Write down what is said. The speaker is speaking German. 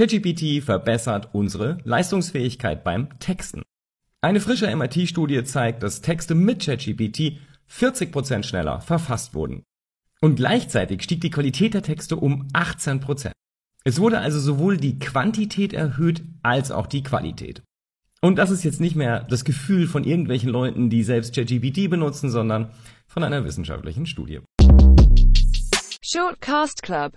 ChatGPT verbessert unsere Leistungsfähigkeit beim Texten. Eine frische MIT-Studie zeigt, dass Texte mit ChatGPT 40% schneller verfasst wurden. Und gleichzeitig stieg die Qualität der Texte um 18%. Es wurde also sowohl die Quantität erhöht als auch die Qualität. Und das ist jetzt nicht mehr das Gefühl von irgendwelchen Leuten, die selbst ChatGPT benutzen, sondern von einer wissenschaftlichen Studie. Shortcast Club